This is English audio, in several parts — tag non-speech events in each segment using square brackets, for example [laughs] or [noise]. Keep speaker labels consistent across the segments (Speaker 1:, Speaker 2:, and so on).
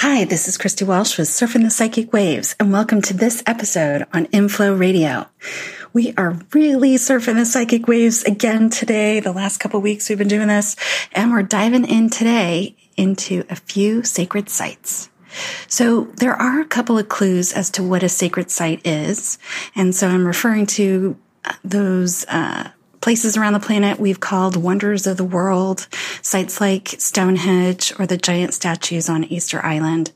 Speaker 1: Hi, this is Christy Walsh with Surfing the Psychic Waves, and welcome to this episode on Inflow Radio. We are really surfing the psychic waves again today. The last couple weeks we've been doing this, and we're diving in today into a few sacred sites. So there are a couple of clues as to what a sacred site is, and so I'm referring to those uh, places around the planet we've called wonders of the world, sites like Stonehenge or the giant statues on Easter Island.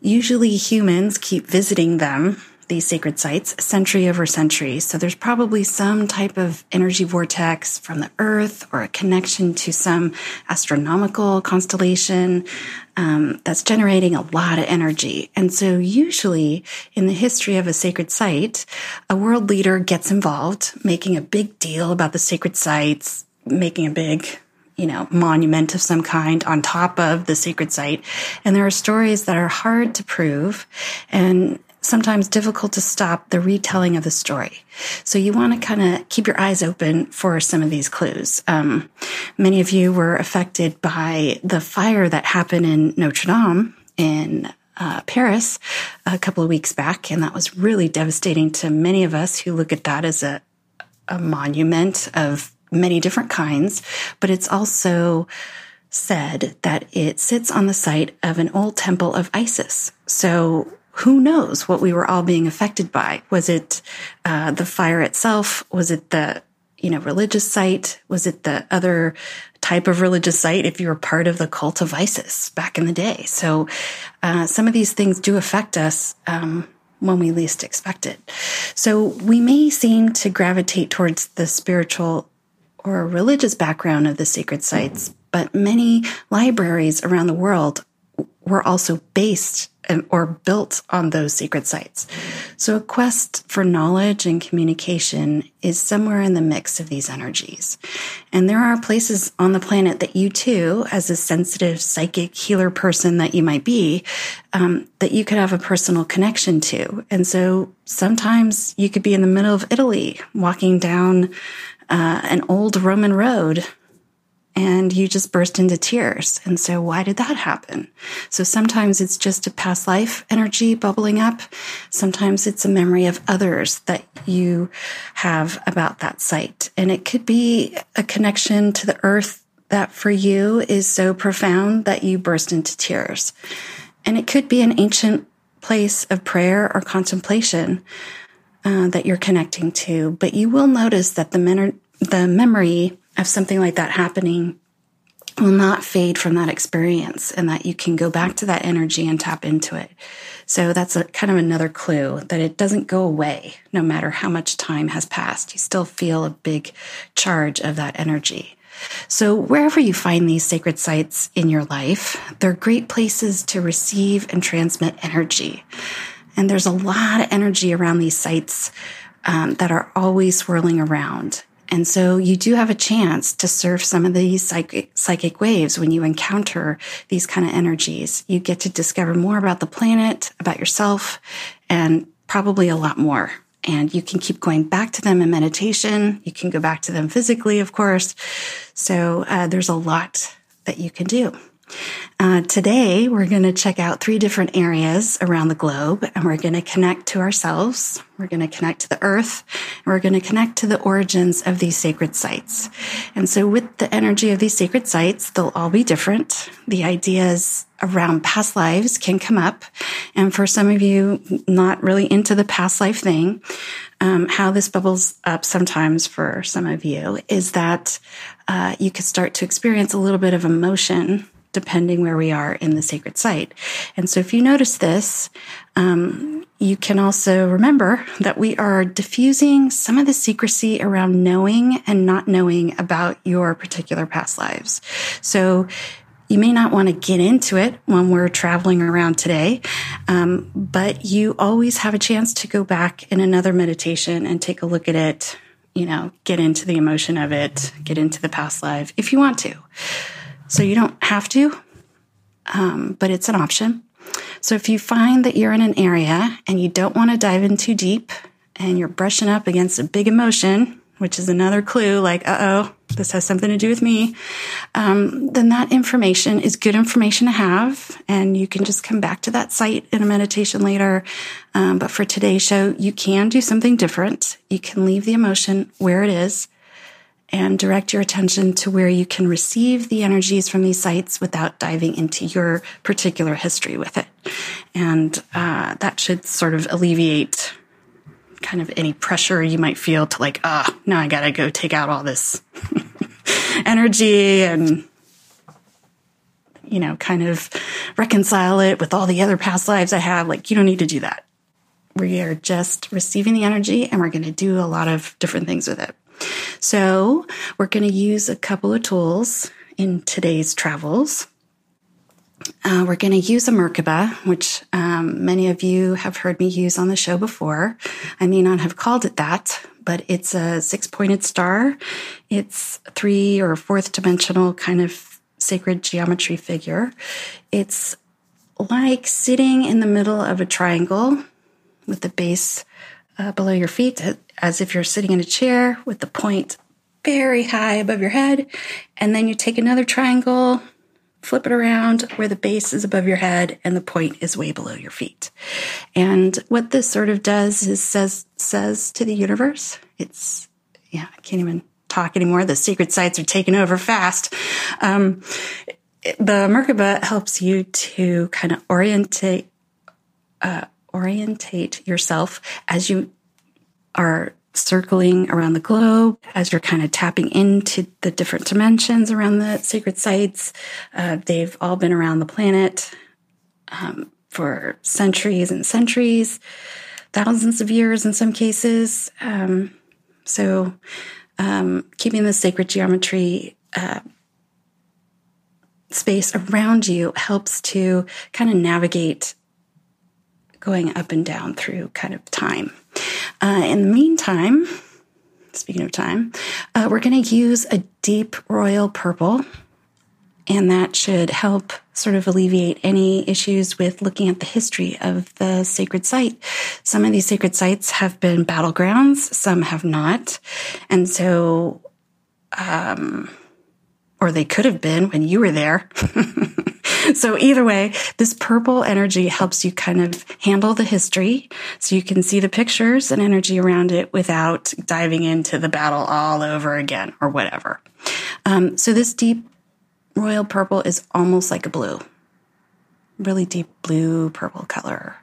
Speaker 1: Usually humans keep visiting them these sacred sites century over century. So there's probably some type of energy vortex from the earth or a connection to some astronomical constellation um, that's generating a lot of energy. And so usually in the history of a sacred site, a world leader gets involved, making a big deal about the sacred sites, making a big you know, monument of some kind on top of the sacred site. And there are stories that are hard to prove and sometimes difficult to stop the retelling of the story. So you want to kind of keep your eyes open for some of these clues. Um, many of you were affected by the fire that happened in Notre Dame in uh, Paris a couple of weeks back, and that was really devastating to many of us who look at that as a, a monument of many different kinds. But it's also said that it sits on the site of an old temple of Isis. So who knows what we were all being affected by? Was it uh, the fire itself? Was it the you know religious site? Was it the other type of religious site? If you were part of the cult of Isis back in the day, so uh, some of these things do affect us. Um, when we least expect it. So we may seem to gravitate towards the spiritual or religious background of the sacred sites, but many libraries around the world were also based or built on those secret sites. So a quest for knowledge and communication is somewhere in the mix of these energies. And there are places on the planet that you too, as a sensitive psychic healer person that you might be, um, that you could have a personal connection to. And so sometimes you could be in the middle of Italy walking down uh, an old Roman road and you just burst into tears. And so why did that happen? So sometimes it's just a past life energy bubbling up. Sometimes it's a memory of others that you have about that site. And it could be a connection to the earth that for you is so profound that you burst into tears. And it could be an ancient place of prayer or contemplation uh, that you're connecting to. But you will notice that the, men- the memory of something like that happening will not fade from that experience and that you can go back to that energy and tap into it. So that's a kind of another clue that it doesn't go away no matter how much time has passed. You still feel a big charge of that energy. So wherever you find these sacred sites in your life, they're great places to receive and transmit energy. And there's a lot of energy around these sites um, that are always swirling around. And so you do have a chance to surf some of these psychic, psychic waves when you encounter these kind of energies. You get to discover more about the planet, about yourself, and probably a lot more. And you can keep going back to them in meditation. You can go back to them physically, of course. So uh, there's a lot that you can do. Uh, today, we're going to check out three different areas around the globe and we're going to connect to ourselves. We're going to connect to the earth and we're going to connect to the origins of these sacred sites. And so with the energy of these sacred sites, they'll all be different. The ideas around past lives can come up. And for some of you not really into the past life thing, um, how this bubbles up sometimes for some of you is that uh, you could start to experience a little bit of emotion depending where we are in the sacred site. And so if you notice this, um, you can also remember that we are diffusing some of the secrecy around knowing and not knowing about your particular past lives. So You may not want to get into it when we're traveling around today, um, but you always have a chance to go back in another meditation and take a look at it, you know, get into the emotion of it, get into the past life if you want to. So you don't have to, um, but it's an option. So if you find that you're in an area and you don't want to dive in too deep and you're brushing up against a big emotion, which is another clue like, uh oh, this has something to do with me, um, then that information is good information to have. And you can just come back to that site in a meditation later. Um, but for today's show, you can do something different. You can leave the emotion where it is and direct your attention to where you can receive the energies from these sites without diving into your particular history with it. And uh, that should sort of alleviate kind of any pressure you might feel to like, ah, oh, now I gotta go take out all this [laughs] energy and you know, kind of reconcile it with all the other past lives I have. Like, you don't need to do that. We are just receiving the energy and we're going to do a lot of different things with it. So, we're going to use a couple of tools in today's travels. Uh, we're going to use a Merkaba, which um, many of you have heard me use on the show before. I may not have called it that, but it's a six pointed star. It's three or fourth dimensional kind of sacred geometry figure. It's like sitting in the middle of a triangle with the base uh, below your feet, as if you're sitting in a chair with the point very high above your head. And then you take another triangle flip it around where the base is above your head and the point is way below your feet. And what this sort of does is says says to the universe, it's yeah, I can't even talk anymore. The secret sites are taking over fast. Um, the Merkaba helps you to kind of orientate uh, orientate yourself as you are circling around the globe as you're kind of tapping into the different dimensions around the sacred sites. Uh, they've all been around the planet um, for centuries and centuries, thousands of years in some cases. Um, so, um, keeping the sacred geometry uh, space around you helps to kind of navigate going up and down through kind of time. Uh, in the meantime, speaking of time, uh, we're going to use a deep royal purple, and that should help sort of alleviate any issues with looking at the history of the sacred site. Some of these sacred sites have been battlegrounds, some have not. And so, um, or they could have been when you were there. [laughs] so either way, this purple energy helps you kind of handle the history so you can see the pictures and energy around it without diving into the battle all over again or whatever. Um, so this deep royal purple is almost like a blue, really deep blue purple color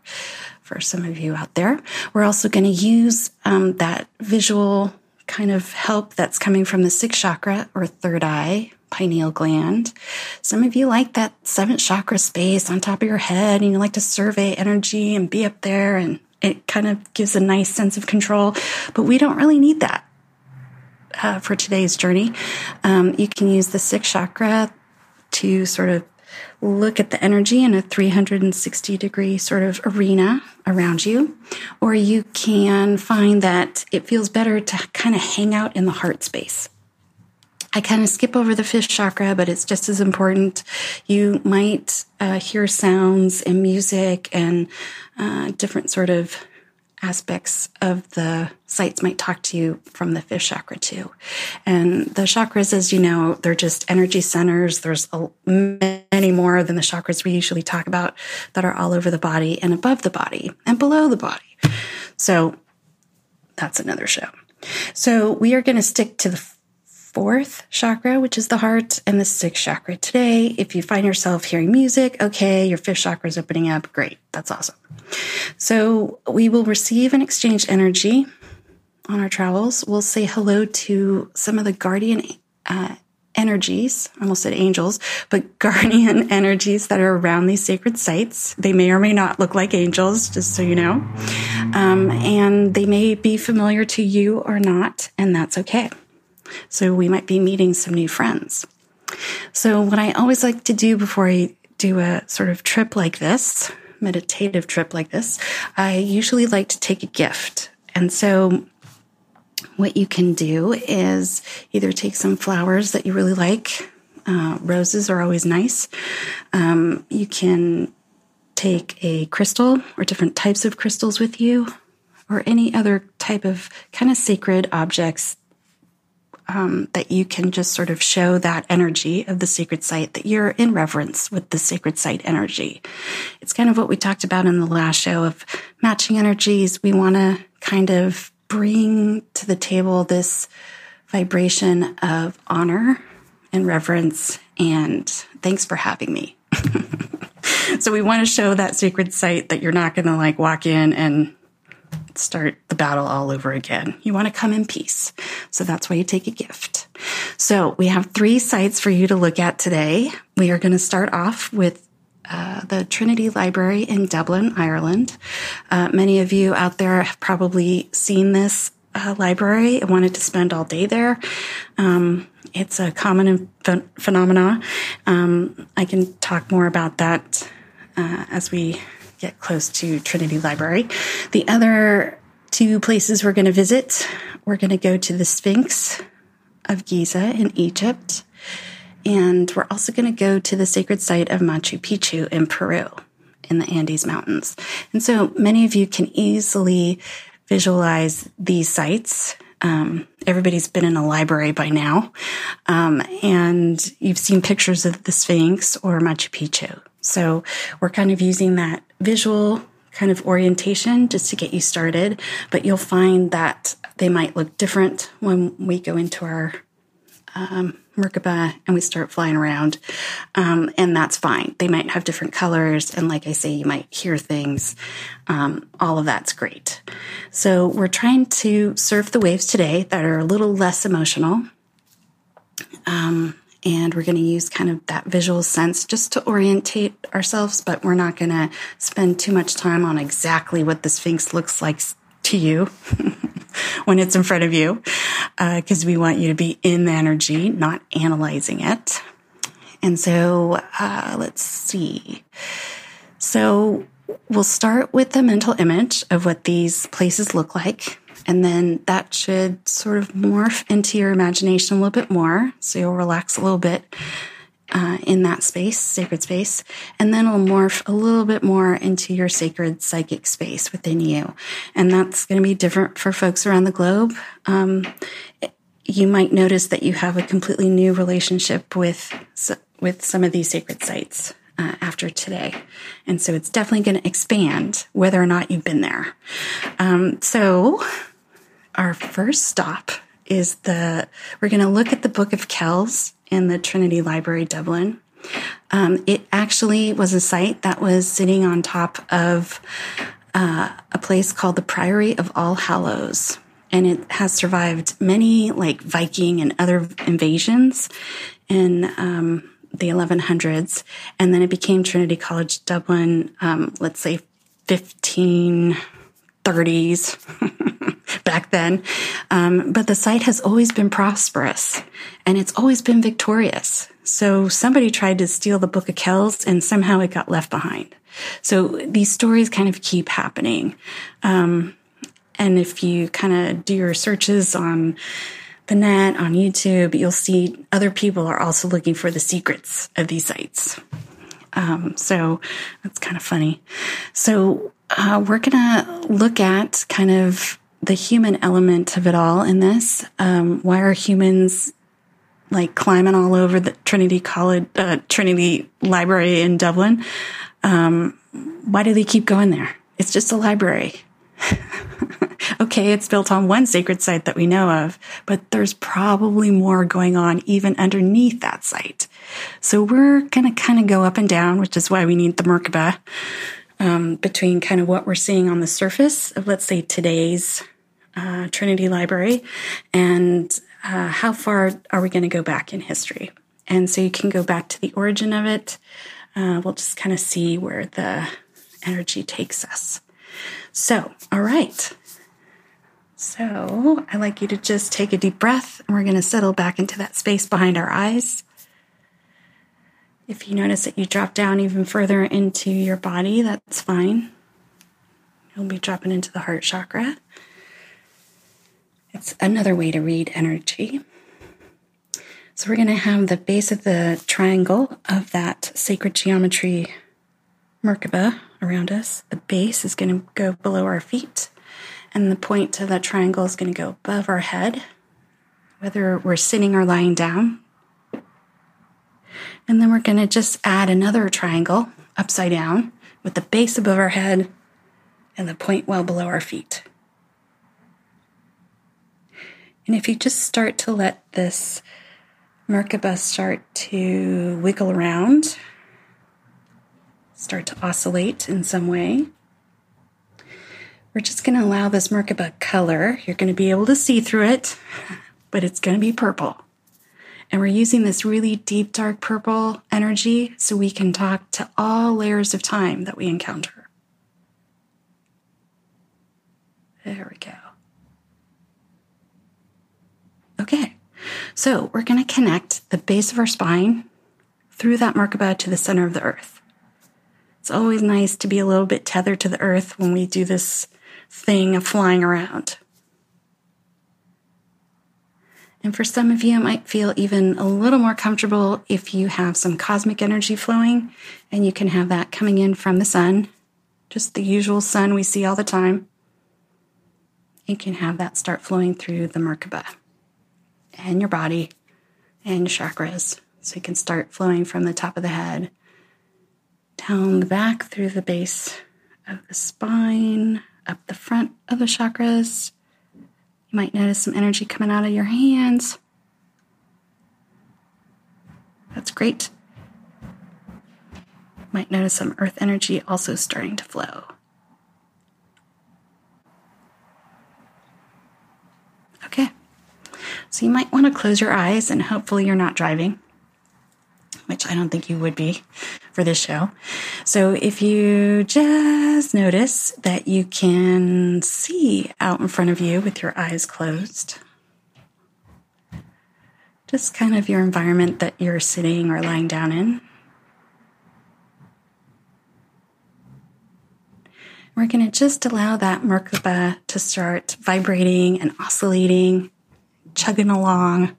Speaker 1: for some of you out there. We're also going to use um, that visual kind of help that's coming from the sixth chakra or third eye pineal gland. Some of you like that seventh chakra space on top of your head and you like to survey energy and be up there and it kind of gives a nice sense of control, but we don't really need that. Uh, for today's journey, um, you can use the sixth chakra to sort of look at the energy in a 360 degree sort of arena around you, or you can find that it feels better to kind of hang out in the heart space. I kind of skip over the fifth chakra, but it's just as important. You might uh, hear sounds and music and uh, different sort of aspects of the sites might talk to you from the fifth chakra too. And the chakras, as you know, they're just energy centers. There's a, many more than the chakras we usually talk about that are all over the body and above the body and below the body. So that's another show. So we are going to stick to the fourth chakra, which is the heart, and the sixth chakra. Today, if you find yourself hearing music, okay, your fifth chakra is opening up. Great. That's awesome. So we will receive and exchange energy on our travels. We'll say hello to some of the guardian uh, energies. I almost said angels, but [laughs] guardian energies that are around these sacred sites. They may or may not look like angels, just so you know. Um, and they may be familiar to you or not, and that's okay. So we might be meeting some new friends. So, what I always like to do before I do a sort of trip like this, meditative trip like this, I usually like to take a gift. And so, what you can do is either take some flowers that you really like. Uh, roses are always nice. Um, you can take a crystal or different types of crystals with you, or any other type of kind of sacred objects um, that you can just sort of show that energy of the sacred site that you're in reverence with the sacred site energy. It's kind of what we talked about in the last show of matching energies. We want to kind of bring to the table this vibration of honor and reverence and thanks for having me. [laughs] so we want to show that sacred site that you're not going to like walk in and start the battle all over again. You want to come in peace. So that's why you take a gift. So we have three sites for you to look at today. We are going to start off with uh, the Trinity Library in Dublin, Ireland. Uh, many of you out there have probably seen this uh, library and wanted to spend all day there. Um, it's a common ph-. Um, I can talk more about that uh, as we get close to Trinity Library. The other two places we're going to visit, we're going to go to the Sphinx of Giza in Egypt, and we're also going to go to the sacred site of Machu Picchu in Peru in the Andes Mountains. And so many of you can easily visualize these sites. Um, everybody's been in a library by now, um, and you've seen pictures of the Sphinx or Machu Picchu. So we're kind of using that visual kind of orientation just to get you started, but you'll find that they might look different when we go into our um, Merkaba and we start flying around. Um, and that's fine. They might have different colors. And like I say, you might hear things. Um, all of that's great. So we're trying to surf the waves today that are a little less emotional. Um, and we're going to use kind of that visual sense just to orientate ourselves, but we're not going to spend too much time on exactly what the Sphinx looks like to you [laughs] when it's in front of you, because uh, we want you to be in the energy, not analyzing it. And so, uh, let's see. So, we'll start with the mental image of what these places look like. And then that should sort of morph into your imagination a little bit more. So you'll relax a little bit uh, in that space, sacred space. And then it'll morph a little bit more into your sacred psychic space within you. And that's going to be different for folks around the globe. Um, you might notice that you have a completely new relationship with, with some of these sacred sites. Uh, after today. And so it's definitely going to expand whether or not you've been there. Um, so our first stop is the, we're going to look at the Book of Kells in the Trinity Library, Dublin. Um, it actually was a site that was sitting on top of uh, a place called the Priory of All Hallows. And it has survived many like Viking and other invasions in um, the 1100s. And then it became Trinity College Dublin, um, let's say 1530s. [laughs] back then. Um, but the site has always been prosperous and it's always been victorious. So somebody tried to steal the Book of Kells and somehow it got left behind. So these stories kind of keep happening. Um, and if you kind of do your searches on the net, on YouTube, you'll see other people are also looking for the secrets of these sites. Um, so that's kind of funny. So uh, we're going to look at kind of the human element of it all in this. Um, why are humans like climbing all over the Trinity College, uh, Trinity Library in Dublin? Um, why do they keep going there? It's just a library. [laughs] okay, it's built on one sacred site that we know of, but there's probably more going on even underneath that site. So we're going to kind of go up and down, which is why we need the Merkaba um, between kind of what we're seeing on the surface of, let's say, today's uh, Trinity Library and uh, how far are we going to go back in history. And so you can go back to the origin of it. Uh, we'll just kind of see where the energy takes us. So, all right. So, I'd like you to just take a deep breath and we're going to settle back into that space behind our eyes. If you notice that you drop down even further into your body, that's fine. You'll be dropping into the heart chakra. It's another way to read energy. So we're going to have the base of the triangle of that sacred geometry Merkaba around us. The base is going to go below our feet, and the point of that triangle is going to go above our head, whether we're sitting or lying down. And then we're going to just add another triangle upside down with the base above our head and the point well below our feet. And if you just start to let this Merkaba start to wiggle around, start to oscillate in some way, we're just going to allow this Merkaba color. You're going to be able to see through it, [laughs] but it's going to be purple. And we're using this really deep, dark purple energy so we can talk to all layers of time that we encounter. There we go. Okay, so we're going to connect the base of our spine through that Merkaba to the center of the earth. It's always nice to be a little bit tethered to the earth when we do this thing of flying around. And for some of you, it might feel even a little more comfortable if you have some cosmic energy flowing and you can have that coming in from the sun, just the usual sun we see all the time. You can have that start flowing through the Merkaba and your body and chakras. So you can start flowing from the top of the head down the back through the base of the spine, up the front of the chakras you might notice some energy coming out of your hands. That's great. You might notice some earth energy also starting to flow. Okay. So you might want to close your eyes and hopefully you're not driving which I don't think you would be for this show. So if you just notice that you can see out in front of you with your eyes closed, just kind of your environment that you're sitting or lying down in. We're going to just allow that Merkaba to start vibrating and oscillating, chugging along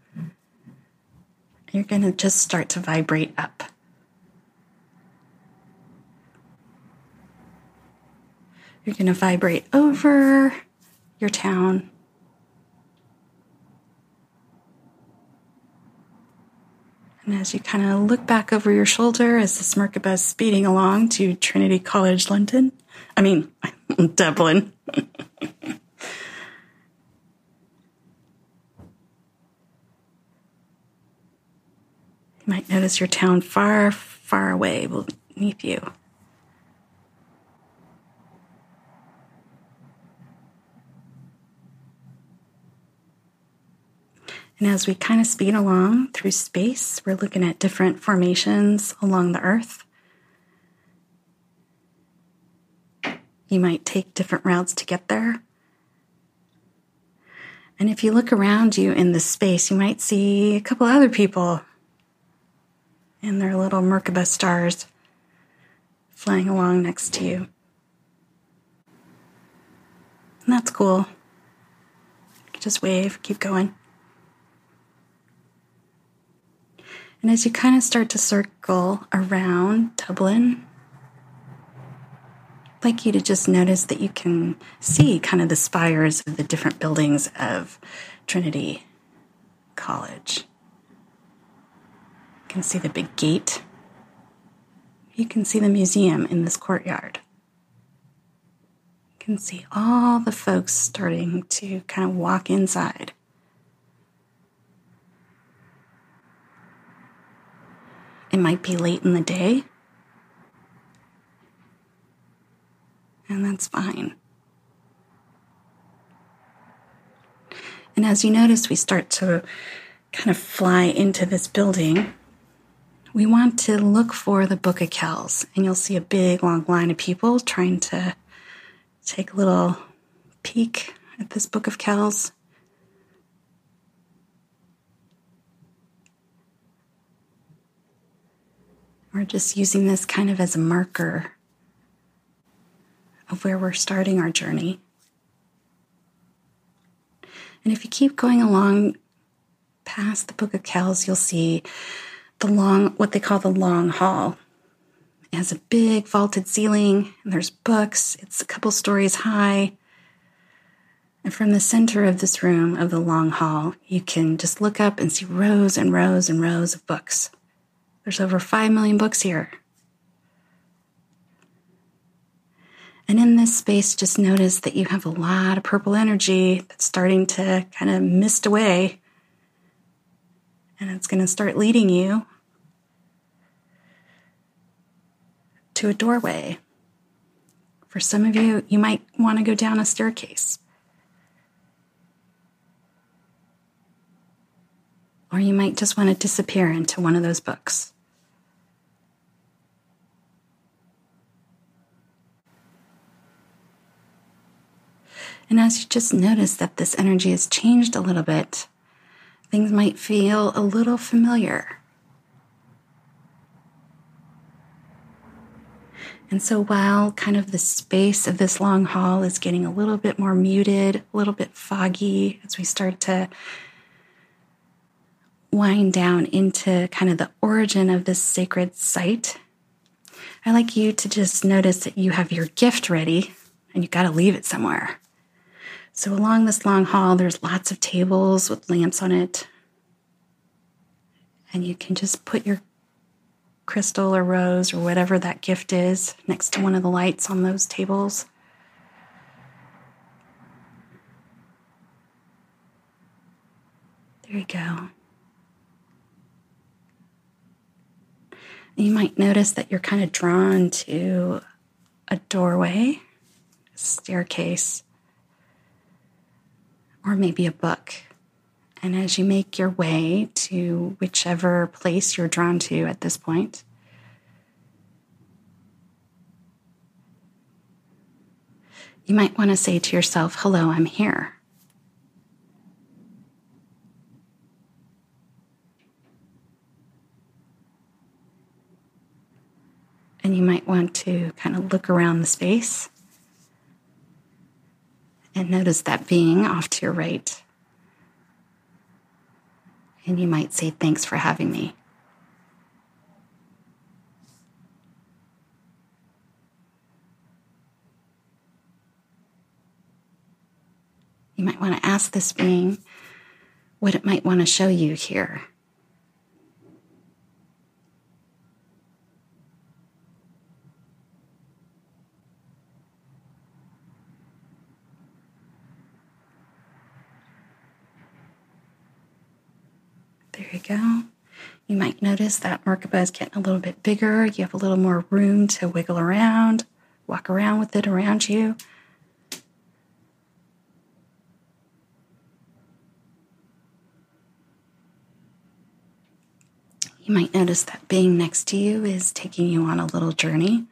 Speaker 1: you're going to just start to vibrate up. You're going to vibrate over your town. And as you kind of look back over your shoulder as this Merkaba is speeding along to Trinity College London, I mean, [laughs] Dublin. [laughs] You might notice your town far, far away beneath you. And as we kind of speed along through space, we're looking at different formations along the earth. You might take different routes to get there. And if you look around you in the space, you might see a couple other people and their little Merkaba stars flying along next to you. And that's cool. Just wave, keep going. And as you kind of start to circle around Dublin, I'd like you to just notice that you can see kind of the spires of the different buildings of Trinity College You can see the big gate. You can see the museum in this courtyard. You can see all the folks starting to kind of walk inside. It might be late in the day, and that's fine. And as you notice, we start to kind of fly into this building we want to look for the Book of Kells, and you'll see a big long line of people trying to take a little peek at this Book of Kells. We're just using this kind of as a marker of where we're starting our journey. And if you keep going along past the Book of Kells, you'll see the long, what they call the long hall. It has a big vaulted ceiling, and there's books. It's a couple stories high. And from the center of this room, of the long hall, you can just look up and see rows and rows and rows of books. There's over 5 million books here. And in this space, just notice that you have a lot of purple energy that's starting to kind of mist away. And it's going to start leading you to a doorway. For some of you, you might want to go down a staircase. Or you might just want to disappear into one of those books. And as you just notice that this energy has changed a little bit, things might feel a little familiar. And so, while kind of the space of this long hall is getting a little bit more muted, a little bit foggy, as we start to wind down into kind of the origin of this sacred site, I like you to just notice that you have your gift ready and you got to leave it somewhere. So, along this long hall, there's lots of tables with lamps on it. And you can just put your crystal or rose or whatever that gift is next to one of the lights on those tables. There you go. You might notice that you're kind of drawn to a doorway, a staircase, or maybe a book. And as you make your way to whichever place you're drawn to at this point, you might want to say to yourself, Hello, I'm here. And you might want to kind of look around the space and notice that being off to your right. And you might say, Thanks for having me. You might want to ask this being what it might want to show you here. There you go. You might notice that Merkaba is getting a little bit bigger. You have a little more room to wiggle around, walk around with it around you. You might notice that being next to you is taking you on a little journey.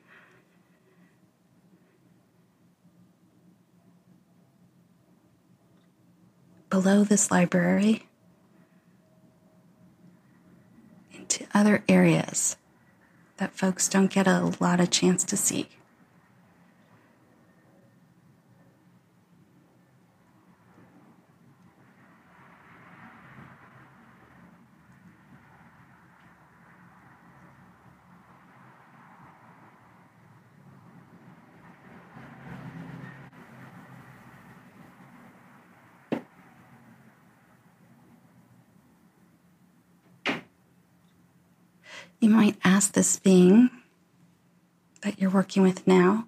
Speaker 1: Below this library, to other areas that folks don't get a lot of chance to see. You might ask this being that you're working with now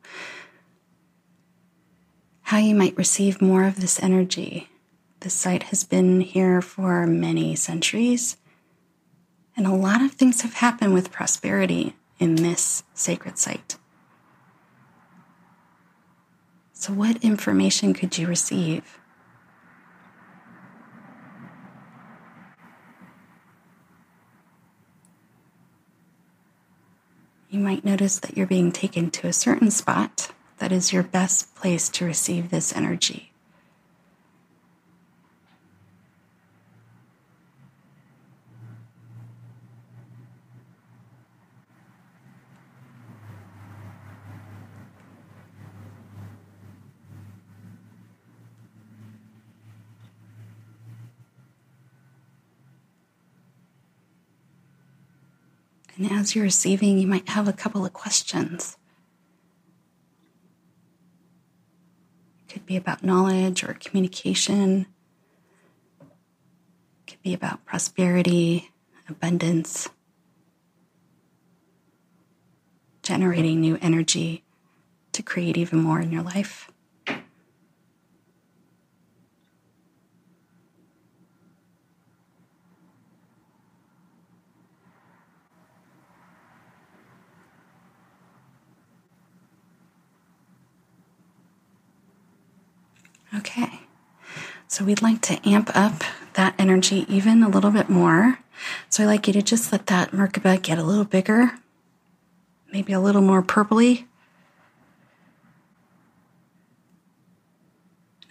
Speaker 1: how you might receive more of this energy. This site has been here for many centuries, and a lot of things have happened with prosperity in this sacred site. So, what information could you receive? You might notice that you're being taken to a certain spot that is your best place to receive this energy. And as you're receiving, you might have a couple of questions. It could be about knowledge or communication. It could be about prosperity, abundance, generating new energy to create even more in your life. Okay. So we'd like to amp up that energy even a little bit more. So I'd like you to just let that Merkaba get a little bigger, maybe a little more purpley.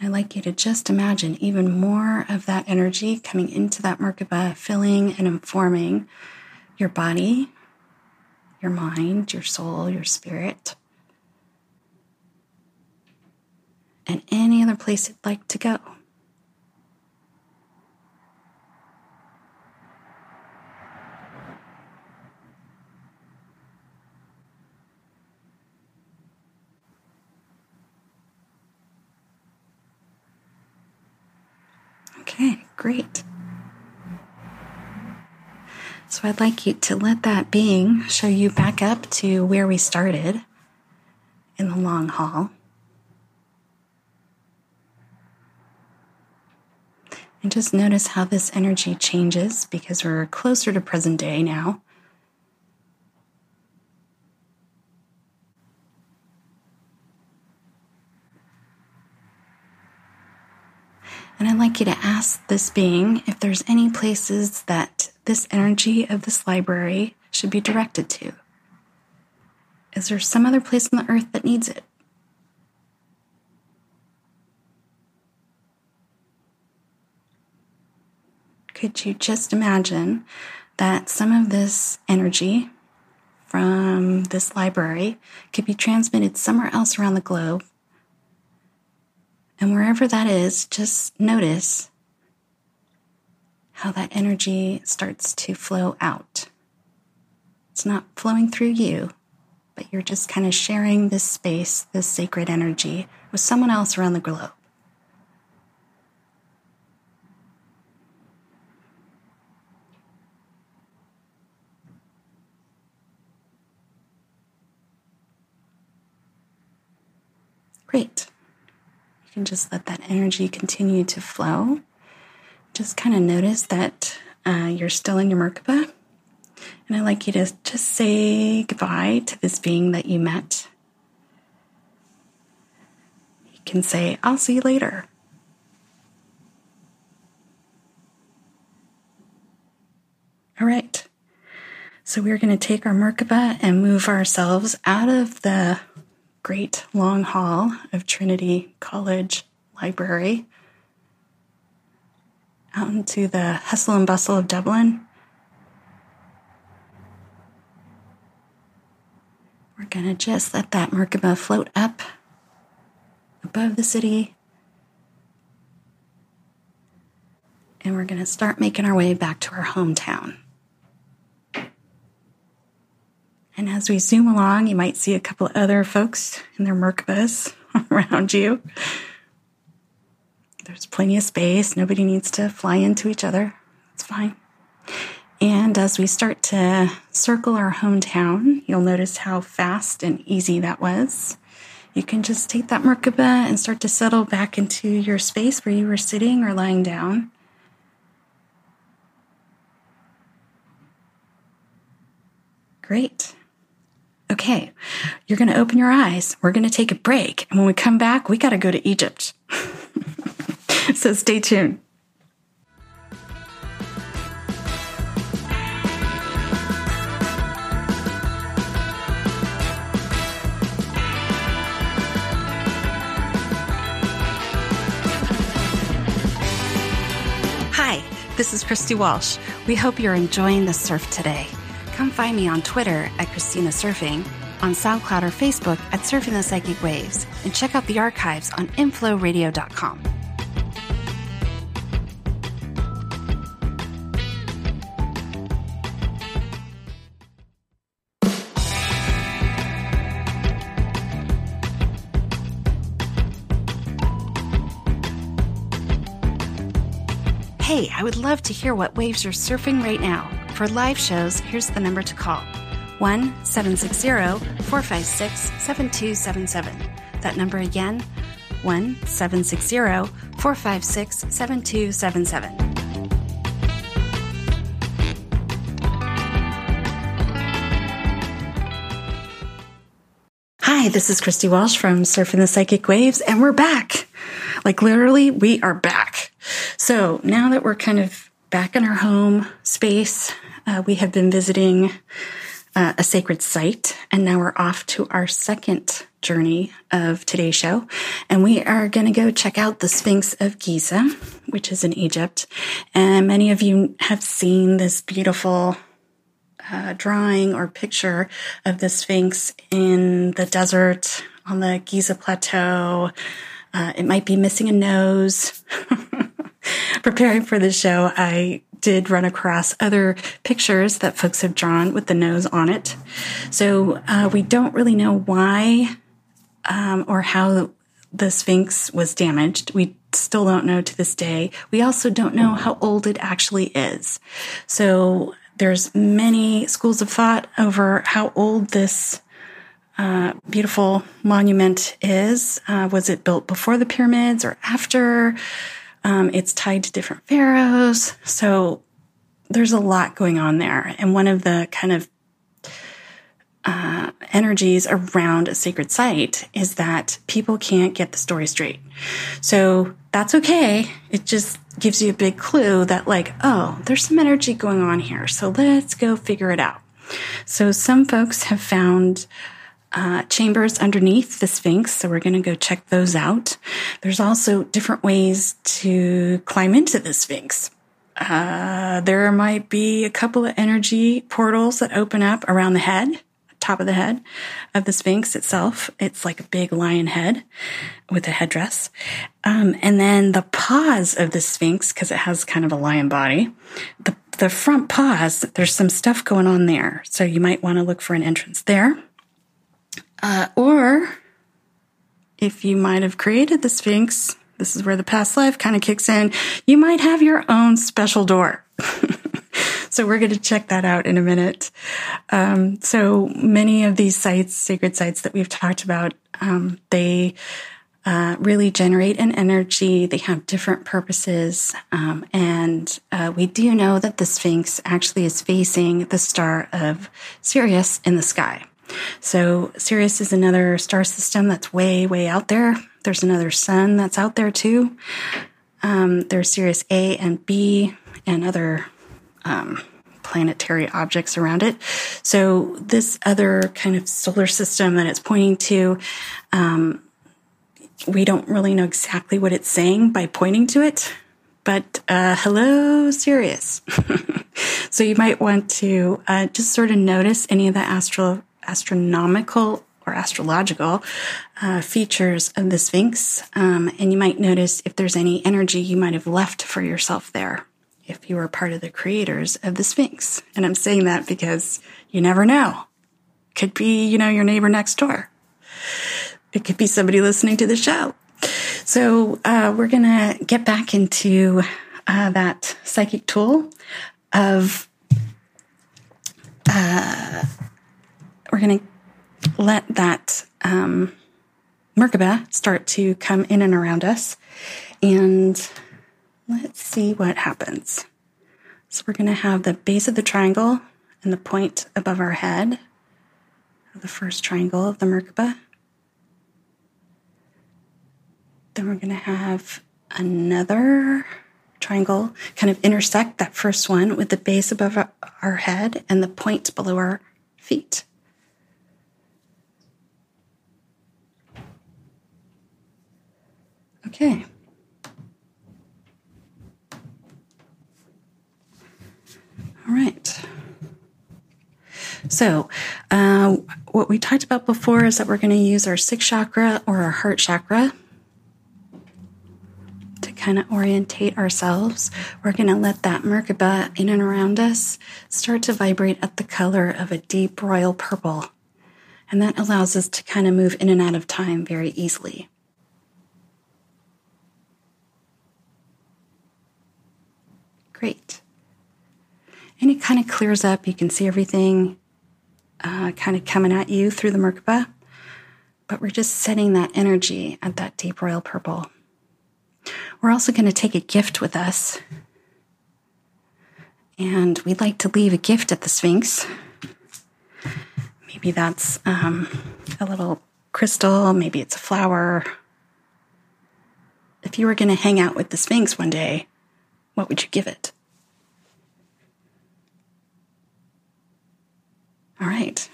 Speaker 1: I'd like you to just imagine even more of that energy coming into that Merkaba, filling and informing your body, your mind, your soul, your spirit. And any other place you'd like to go. Okay, great. So I'd like you to let that being show you back up to where we started in the long hall. And just notice how this energy changes because we're closer to present day now. And I'd like you to ask this being if there's any places that this energy of this library should be directed to. Is there some other place on the earth that needs it? Could you just imagine that some of this energy from this library could be transmitted somewhere else around the globe? And wherever that is, just notice how that energy starts to flow out. It's not flowing through you, but you're just kind of sharing this space, this sacred energy with someone else around the globe. Great. You can just let that energy continue to flow. Just kind of notice that uh, you're still in your Merkaba. And I'd like you to just say goodbye to this being that you met. You can say, I'll see you later. All right. So we're going to take our Merkaba and move ourselves out of the great long hall of Trinity College Library out into the hustle and bustle of Dublin. We're going to just let that Merkaba float up above the city. And we're going to start making our way back to our hometown. And as we zoom along, you might see a couple other folks in their Merkabas [laughs] around you. There's plenty of space. Nobody needs to fly into each other. It's fine. And as we start to circle our hometown, you'll notice how fast and easy that was. You can just take that Merkaba and start to settle back into your space where you were sitting or lying down. Great. Okay, you're going to open your eyes. We're going to take a break. And when we come back, we got to go to Egypt. [laughs] so stay tuned. Hi, this is Christy Walsh. We hope you're enjoying the surf today come find me on Twitter at Christina Surfing, on SoundCloud or Facebook at Surfing the Psychic Waves, and check out the archives on inflowradio.com. Hey, I would love to hear what waves you're surfing right now for live shows, here's the number to call 1 760 456 7277. That number again 1 760 456 7277. Hi, this is Christy Walsh from Surfing the Psychic Waves, and we're back. Like literally, we are back. So now that we're kind of back in our home space, uh, we have been visiting uh, a sacred site, and now we're off to our second journey of today's show. And we are going to go check out the Sphinx of Giza, which is in Egypt. And many of you have seen this beautiful uh, drawing or picture of the Sphinx in the desert on the Giza Plateau. Uh, it might be missing a nose. [laughs] Preparing for the show, I did run across other pictures that folks have drawn with the nose on it. So uh, we don't really know why um, or how the Sphinx was damaged. We still don't know to this day. We also don't know how old it actually is. So there's many schools of thought over how old this uh, beautiful monument is. Uh, was it built before the pyramids or after? Um, it's tied to different pharaohs. So there's a lot going on there. And one of the kind of uh, energies around a sacred site is that people can't get the story straight. So that's okay. It just gives you a big clue that, like, oh, there's some energy going on here. So let's go figure it out. So some folks have found uh, chambers underneath the Sphinx. So we're going to go check those out. There's also different ways to climb into the Sphinx. Uh, there might be a couple of energy portals that open up around the head top of the head of the Sphinx itself. It's like a big lion head with a headdress. Um, and then the paws of the Sphinx, because it has kind of a lion body, the, the front paws, there's some stuff going on there. So you might want to look for an entrance there. Uh, or if you might have created the Sphinx, this is where the past life kind of kicks in, you might have your own special door. [laughs] So we're going to check that out in a minute. Um, so many of these sites, sacred sites that we've talked about, um, they uh, really generate an energy. They have different purposes. Um, and uh, we do know that the Sphinx actually is facing the star of Sirius in the sky. So Sirius is another star system that's way, way out there. There's another sun that's out there too. Um, there's Sirius A and B and other um, planetary objects around it. So this other kind of solar system that it's pointing to, um, we don't really know exactly what it's saying by pointing to it. But uh, hello, Sirius. [laughs] so you might want to uh, just sort of notice any of the astro astronomical or astrological uh, features of the Sphinx, um, and you might notice if there's any energy you might have left for yourself there if you were part of the creators of the Sphinx. And I'm saying that because you never know. Could be, you know, your neighbor next door. It could be somebody listening to the show. So uh, we're going to get back into uh, that psychic tool of uh, we're going to let that um, Merkaba start to come in and around us and Let's see what happens. So we're going to have the base of the triangle and the point above our head of the first triangle of the Merkaba. Then we're going to have another triangle kind of intersect that first one with the base above our head and the point below our feet. Okay. All right. So, uh, what we talked about before is that we're going to use our sixth chakra or our heart chakra to kind of orientate ourselves. We're going to let that Merkaba in and around us start to vibrate at the color of a deep royal purple. And that allows us to kind of move in and out of time very easily. Great. And it kind of clears up. You can see everything uh, kind of coming at you through the Merkaba. But we're just setting that energy at that deep royal purple. We're also going to take a gift with us. And we'd like to leave a gift at the Sphinx. Maybe that's um, a little crystal, maybe it's a flower. If you were going to hang out with the Sphinx one day, what would you give it? All right.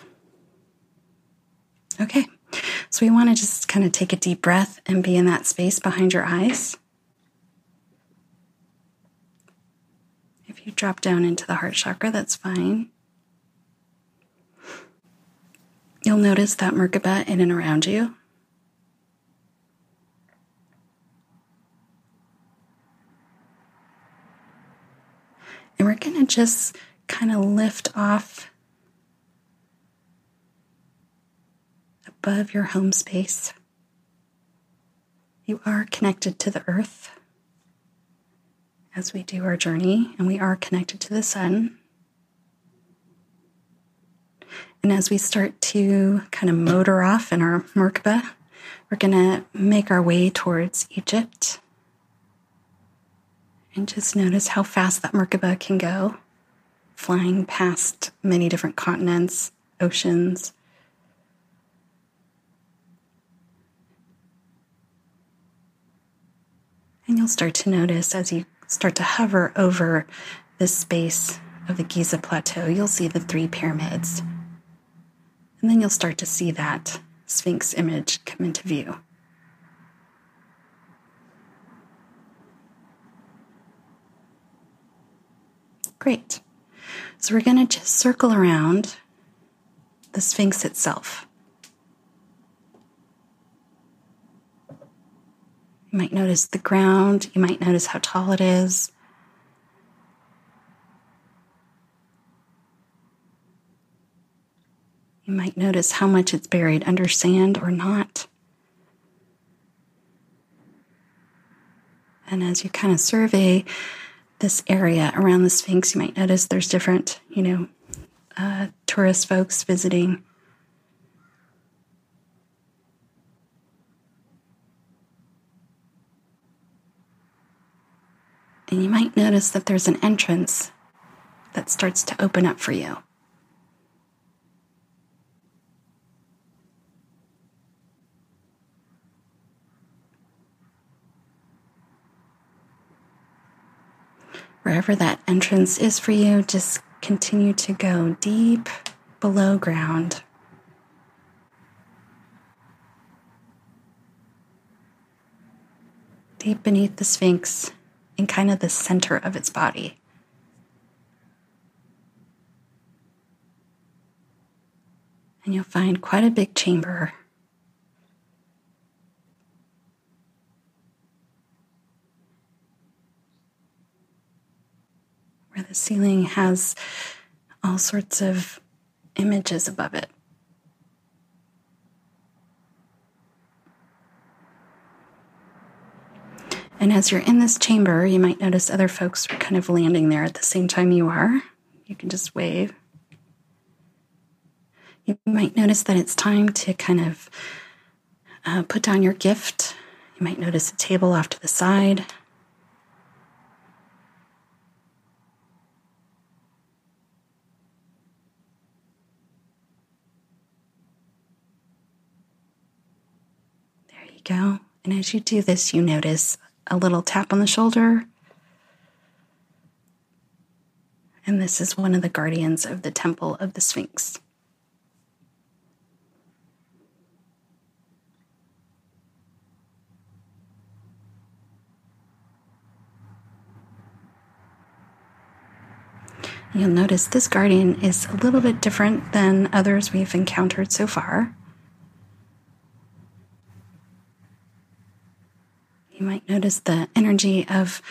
Speaker 1: Okay. So we want to just kind of take a deep breath and be in that space behind your eyes. If you drop down into the heart chakra, that's fine. You'll notice that Merkaba in and around you. And we're going to just kind of lift off above your home space. You are connected to the earth as we do our journey, and we are connected to the sun. And as we start to kind of motor off in our Merkaba, we're going to make our way towards Egypt. And just notice how fast that Merkaba can go, flying past many different continents, oceans. And you'll start to notice as you start to hover over the space of the Giza Plateau, you'll see the three pyramids. And then you'll start to see that Sphinx image come into view. Great. So we're going to just circle around the Sphinx itself. You might notice the ground, you might notice how tall it is. You might notice how much it's buried under sand or not. And as you kind of survey this area around the Sphinx, you might notice there's different, you know, uh, tourist folks visiting. And you might notice that there's an entrance that starts to open up for you. Wherever that entrance is for you, just continue to go deep below ground. Deep beneath the Sphinx, in kind of the center of its body. And you'll find quite a big chamber where the ceiling has all sorts of images above it. And as you're in this chamber, you might notice other folks are kind of landing there at the same time you are. You can just wave. You might notice that it's time to kind of uh, put down your gift. You might notice a table off to the side. Go. And as you do this, you notice a little tap on the shoulder. And this is one of the guardians of the Temple of the Sphinx. You'll notice this guardian is a little bit different than others we've encountered so far. You might notice the energy of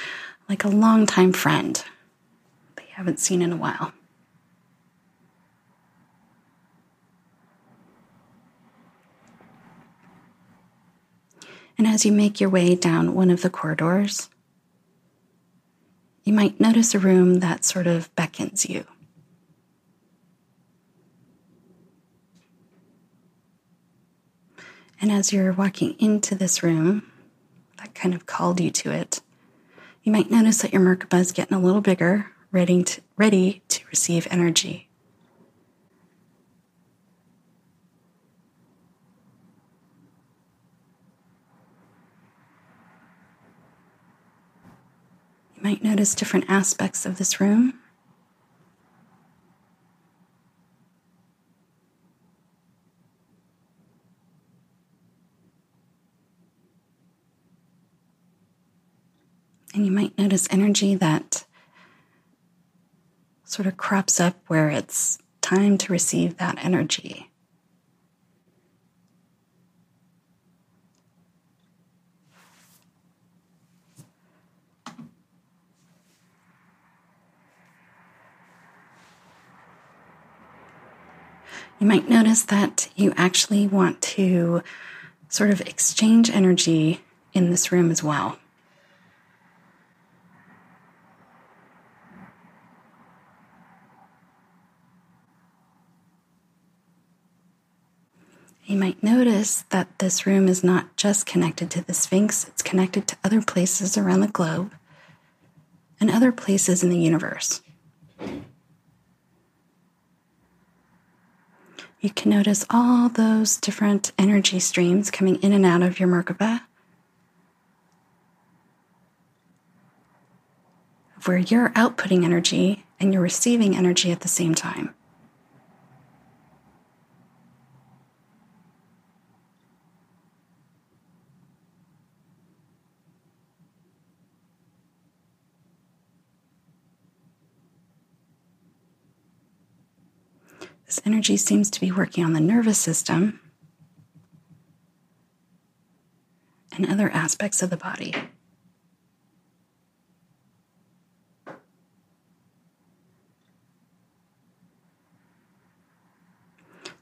Speaker 1: like a longtime friend that you haven't seen in a while. And as you make your way down one of the corridors, you might notice a room that sort of beckons you. And as you're walking into this room, that kind of called you to it, you might notice that your Merkaba is getting a little bigger, ready to, ready to receive energy. You might notice different aspects of this room. And you might notice energy that sort of crops up where it's time to receive that energy. You might notice that you actually want to sort of exchange energy in this room as well. You might notice that this room is not just connected to the Sphinx, it's connected to other places around the globe and other places in the universe. You can notice all those different energy streams coming in and out of your Merkaba, where you're outputting energy and you're receiving energy at the same time. This energy seems to be working on the nervous system and other aspects of the body.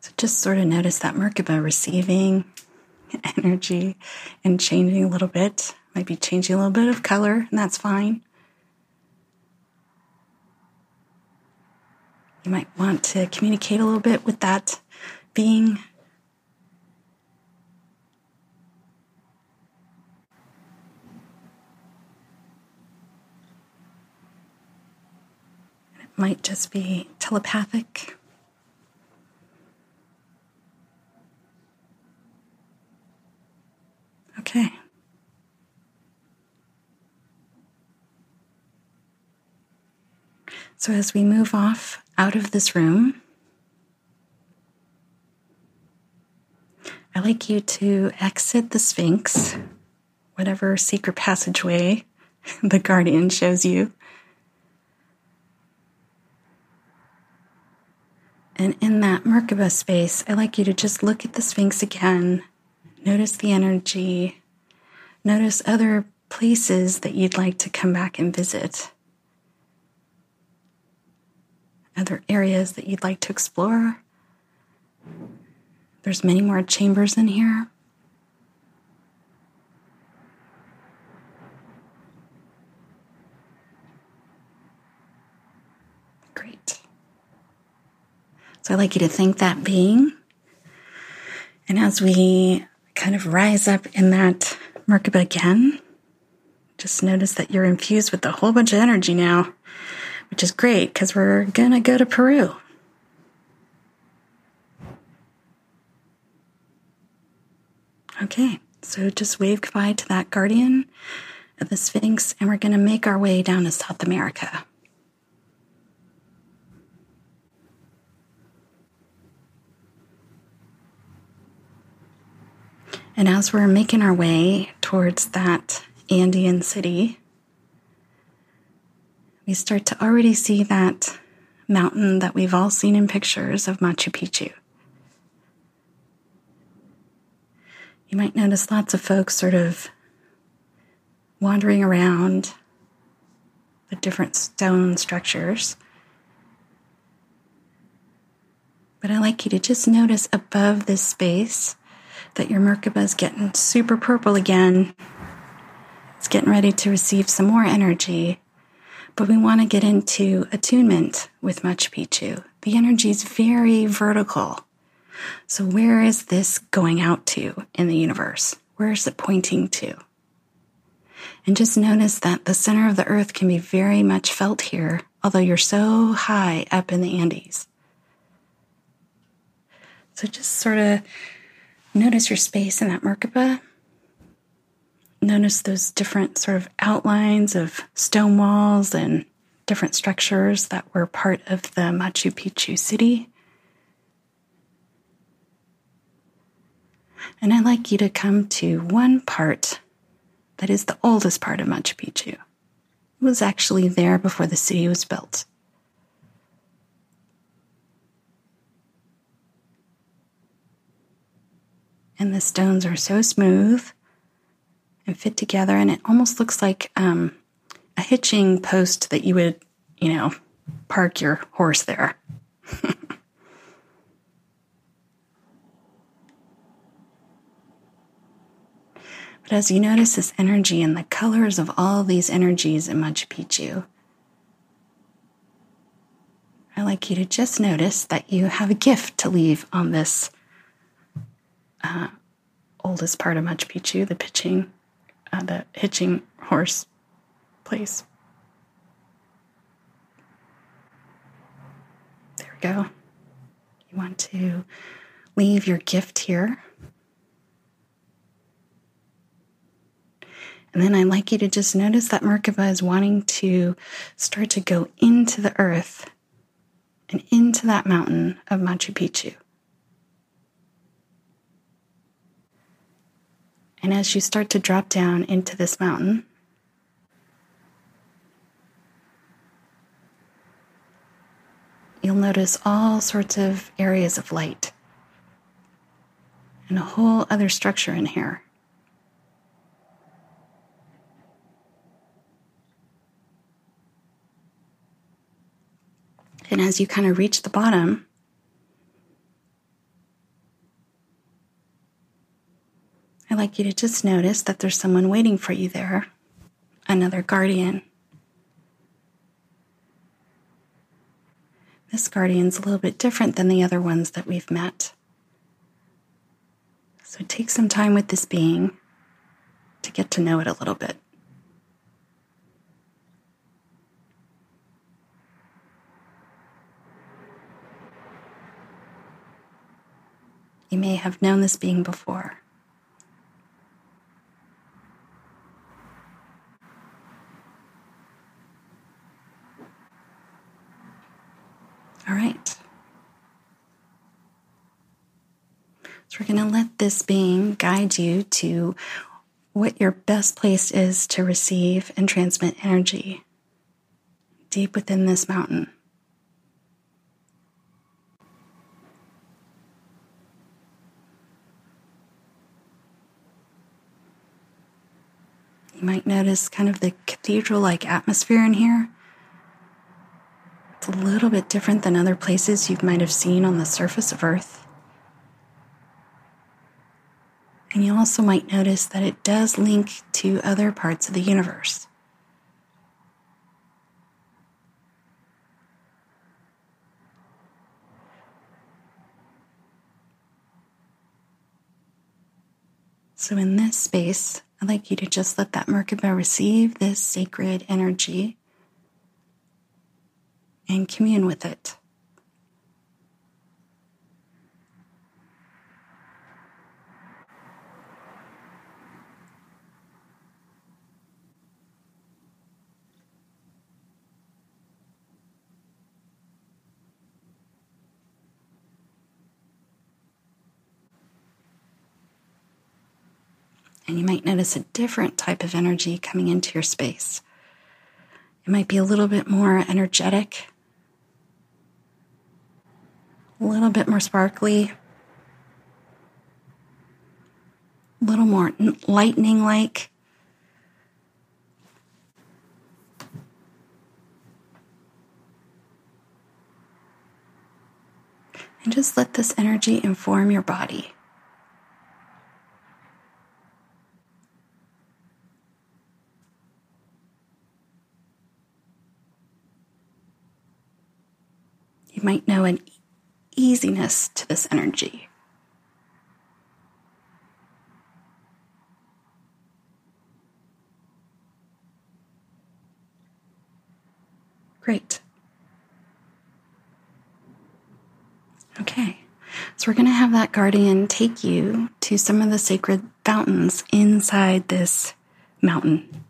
Speaker 1: So just sort of notice that Merkaba receiving [laughs] energy and changing a little bit. Might be changing a little bit of color, and that's fine. You might want to communicate a little bit with that being. It might just be telepathic. Okay. So as we move off out of this room, I'd like you to exit the Sphinx, whatever secret passageway [laughs] the Guardian shows you. And in that Merkaba space, I'd like you to just look at the Sphinx again, notice the energy, notice other places that you'd like to come back and visit other areas that you'd like to explore. There's many more chambers in here. Great. So I'd like you to thank that being. And as we kind of rise up in that Merkaba again, just notice that you're infused with a whole bunch of energy now which is great because we're going to go to Peru. Okay, so just wave goodbye to that guardian of the Sphinx, and we're going to make our way down to South America. And as we're making our way towards that Andean city, we start to already see that mountain that we've all seen in pictures of Machu Picchu. You might notice lots of folks sort of wandering around the different stone structures. But I like you to just notice above this space that your Merkaba is getting super purple again. It's getting ready to receive some more energy But we want to get into attunement with Machu Picchu. The energy is very vertical. So, where is this going out to in the universe? Where is it pointing to? And just notice that the center of the earth can be very much felt here, although you're so high up in the Andes. So just sort of notice your space in that Merkaba. Notice those different sort of outlines of stone walls and different structures that were part of the Machu Picchu city. And I'd like you to come to one part that is the oldest part of Machu Picchu. It was actually there before the city was built. And the stones are so smooth and fit together, and it almost looks like um, a hitching post that you would, you know, park your horse there. [laughs] But as you notice this energy and the colors of all these energies in Machu Picchu, I'd like you to just notice that you have a gift to leave on this uh, oldest part of Machu Picchu, the pitching, uh, the hitching horse place. There we go. You want to leave your gift here. And then I'd like you to just notice that Merkaba is wanting to start to go into the earth and into that mountain of Machu Picchu. And as you start to drop down into this mountain, you'll notice all sorts of areas of light and a whole other structure in here. And as you kind of reach the bottom, I'd like you to just notice that there's someone waiting for you there, another guardian. This guardian's a little bit different than the other ones that we've met. So take some time with this being to get to know it a little bit. You may have known this being before. All right. So we're going to let this being guide you to what your best place is to receive and transmit energy deep within this mountain. You might notice kind of the cathedral like atmosphere in here. It's a little bit different than other places you might have seen on the surface of Earth. And you also might notice that it does link to other parts of the universe. So, in this space, I'd like you to just let that Merkaba receive this sacred energy and commune with it. and you might notice a different type of energy coming into your space. It might be a little bit more energetic, a little bit more sparkly, a little more lightning like. And just let this energy inform your body. you might know an easiness to this energy. Great. Okay. So we're going to have that guardian take you to some of the sacred fountains inside this mountain.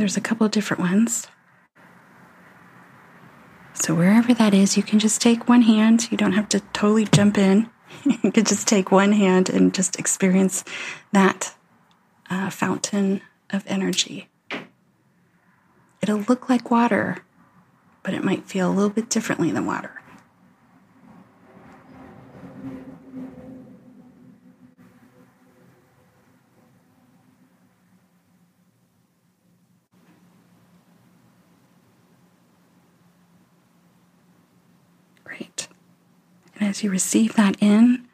Speaker 1: There's a couple of different ones. So, wherever that is, you can just take one hand. You don't have to totally jump in. [laughs] you can just take one hand and just experience that uh, fountain of energy. It'll look like water, but it might feel a little bit differently than water. And as you receive that in,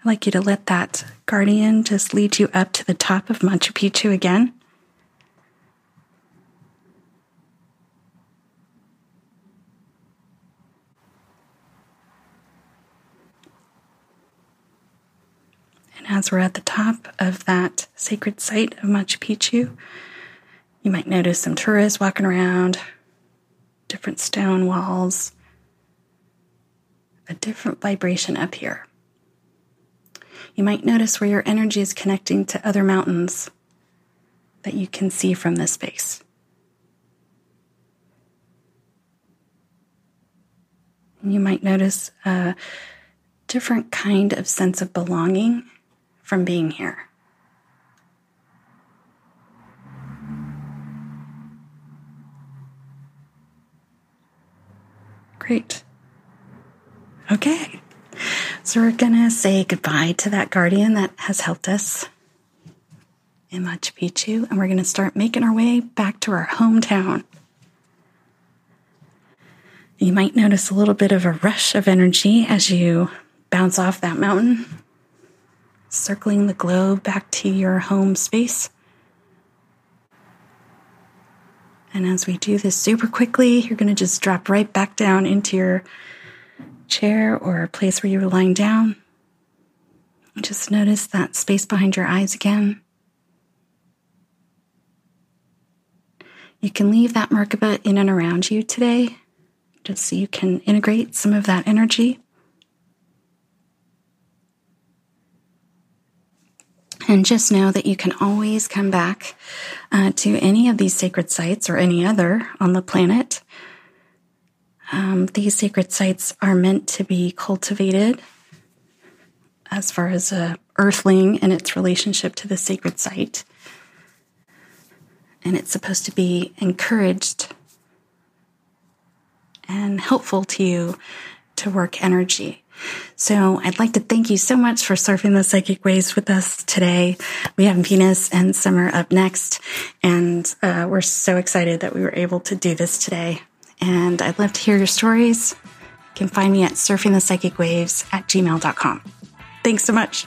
Speaker 1: I'd like you to let that guardian just lead you up to the top of Machu Picchu again. And as we're at the top of that sacred site of Machu Picchu, you might notice some tourists walking around, different stone walls, a different vibration up here. You might notice where your energy is connecting to other mountains that you can see from this space. You might notice a different kind of sense of belonging from being here. Great. Okay. So we're going to say goodbye to that guardian that has helped us in Machu Picchu, and we're going to start making our way back to our hometown. You might notice a little bit of a rush of energy as you bounce off that mountain, circling the globe back to your home space. And as we do this super quickly, you're going to just drop right back down into your chair or a place where you were lying down. Just notice that space behind your eyes again. You can leave that Merkaba in and around you today, just so you can integrate some of that energy. And just know that you can always come back uh, to any of these sacred sites or any other on the planet um, these sacred sites are meant to be cultivated as far as a earthling and its relationship to the sacred site. And it's supposed to be encouraged and helpful to you to work energy. So I'd like to thank you so much for surfing the psychic waves with us today. We have Venus and Summer up next, and uh, we're so excited that we were able to do this today and I'd love to hear your stories. You can find me at surfingthepsychicwaves at gmail.com. Thanks so much.